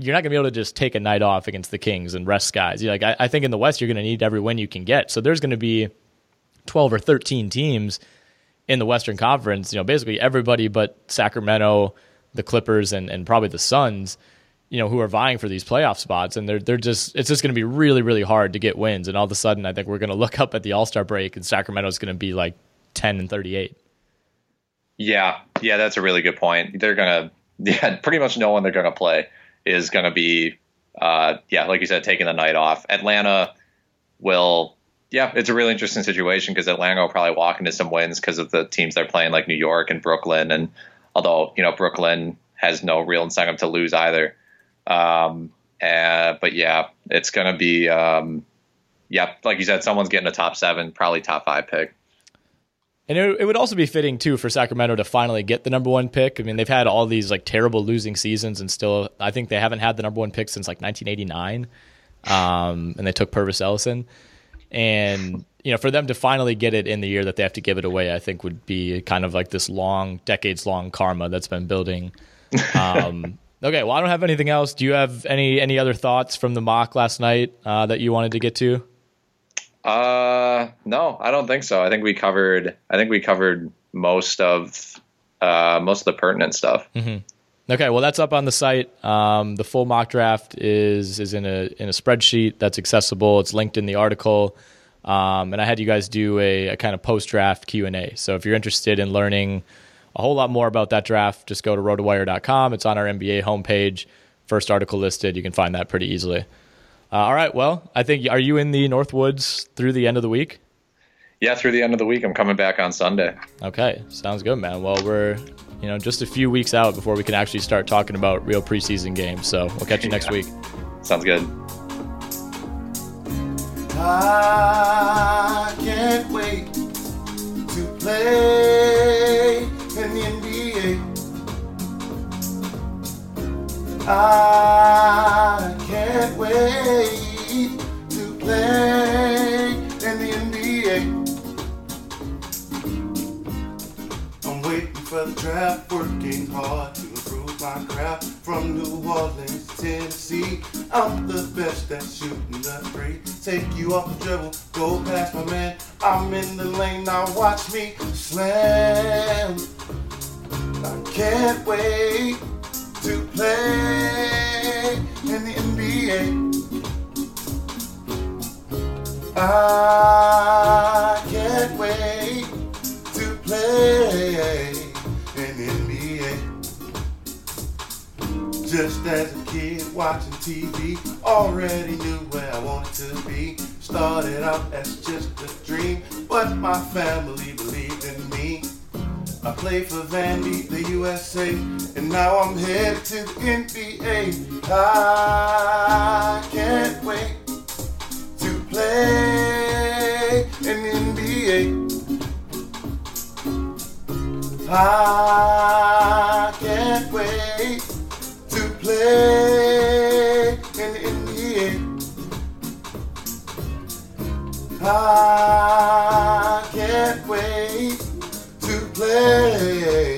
Speaker 4: you're not going to be able to just take a night off against the Kings and rest guys. You're like I, I think in the West you're going to need every win you can get. So there's going to be 12 or 13 teams in the Western Conference. You know, basically everybody but Sacramento, the Clippers, and and probably the Suns. You know, who are vying for these playoff spots, and they're they're just it's just going to be really really hard to get wins. And all of a sudden, I think we're going to look up at the All Star break, and Sacramento's going to be like 10 and 38.
Speaker 5: Yeah, yeah, that's a really good point. They're gonna, yeah, pretty much no one they're gonna play is gonna be, uh, yeah, like you said, taking the night off. Atlanta will, yeah, it's a really interesting situation because Atlanta will probably walk into some wins because of the teams they're playing, like New York and Brooklyn, and although you know Brooklyn has no real incentive to lose either. Um, uh, but yeah, it's gonna be, um, yeah, like you said, someone's getting a top seven, probably top five pick.
Speaker 4: And it, it, would also be fitting too for Sacramento to finally get the number one pick. I mean, they've had all these like terrible losing seasons, and still, I think they haven't had the number one pick since like 1989. Um, and they took Pervis Ellison, and you know, for them to finally get it in the year that they have to give it away, I think would be kind of like this long, decades long karma that's been building. Um, okay, well, I don't have anything else. Do you have any any other thoughts from the mock last night uh, that you wanted to get to?
Speaker 5: Uh, no, I don't think so. I think we covered. I think we covered most of uh, most of the pertinent stuff.
Speaker 4: Mm-hmm. Okay, well that's up on the site. Um, the full mock draft is is in a in a spreadsheet that's accessible. It's linked in the article. Um, and I had you guys do a, a kind of post draft Q and A. So if you're interested in learning a whole lot more about that draft, just go to rotowire.com. It's on our NBA homepage. First article listed. You can find that pretty easily. Uh, all right. Well, I think are you in the Northwoods through the end of the week?
Speaker 5: Yeah, through the end of the week. I'm coming back on Sunday.
Speaker 4: Okay, sounds good, man. Well, we're you know just a few weeks out before we can actually start talking about real preseason games. So we'll catch you next yeah. week.
Speaker 5: Sounds good.
Speaker 6: I can't wait to play I can't wait to play in the NBA. I'm waiting for the draft, working hard to improve my craft. From New Orleans Tennessee, I'm the best at shooting the three. Take you off the dribble, go past my man. I'm in the lane, now watch me slam. I can't wait to play in the NBA. I can't wait to play in the NBA. Just as a kid watching TV, already knew where I wanted to be. Started out as just a dream, but my family believed in me. I played for Vandy, the USA, and now I'm headed to the NBA. I can't wait to play in the NBA. I can't wait to play in the NBA. I can't wait play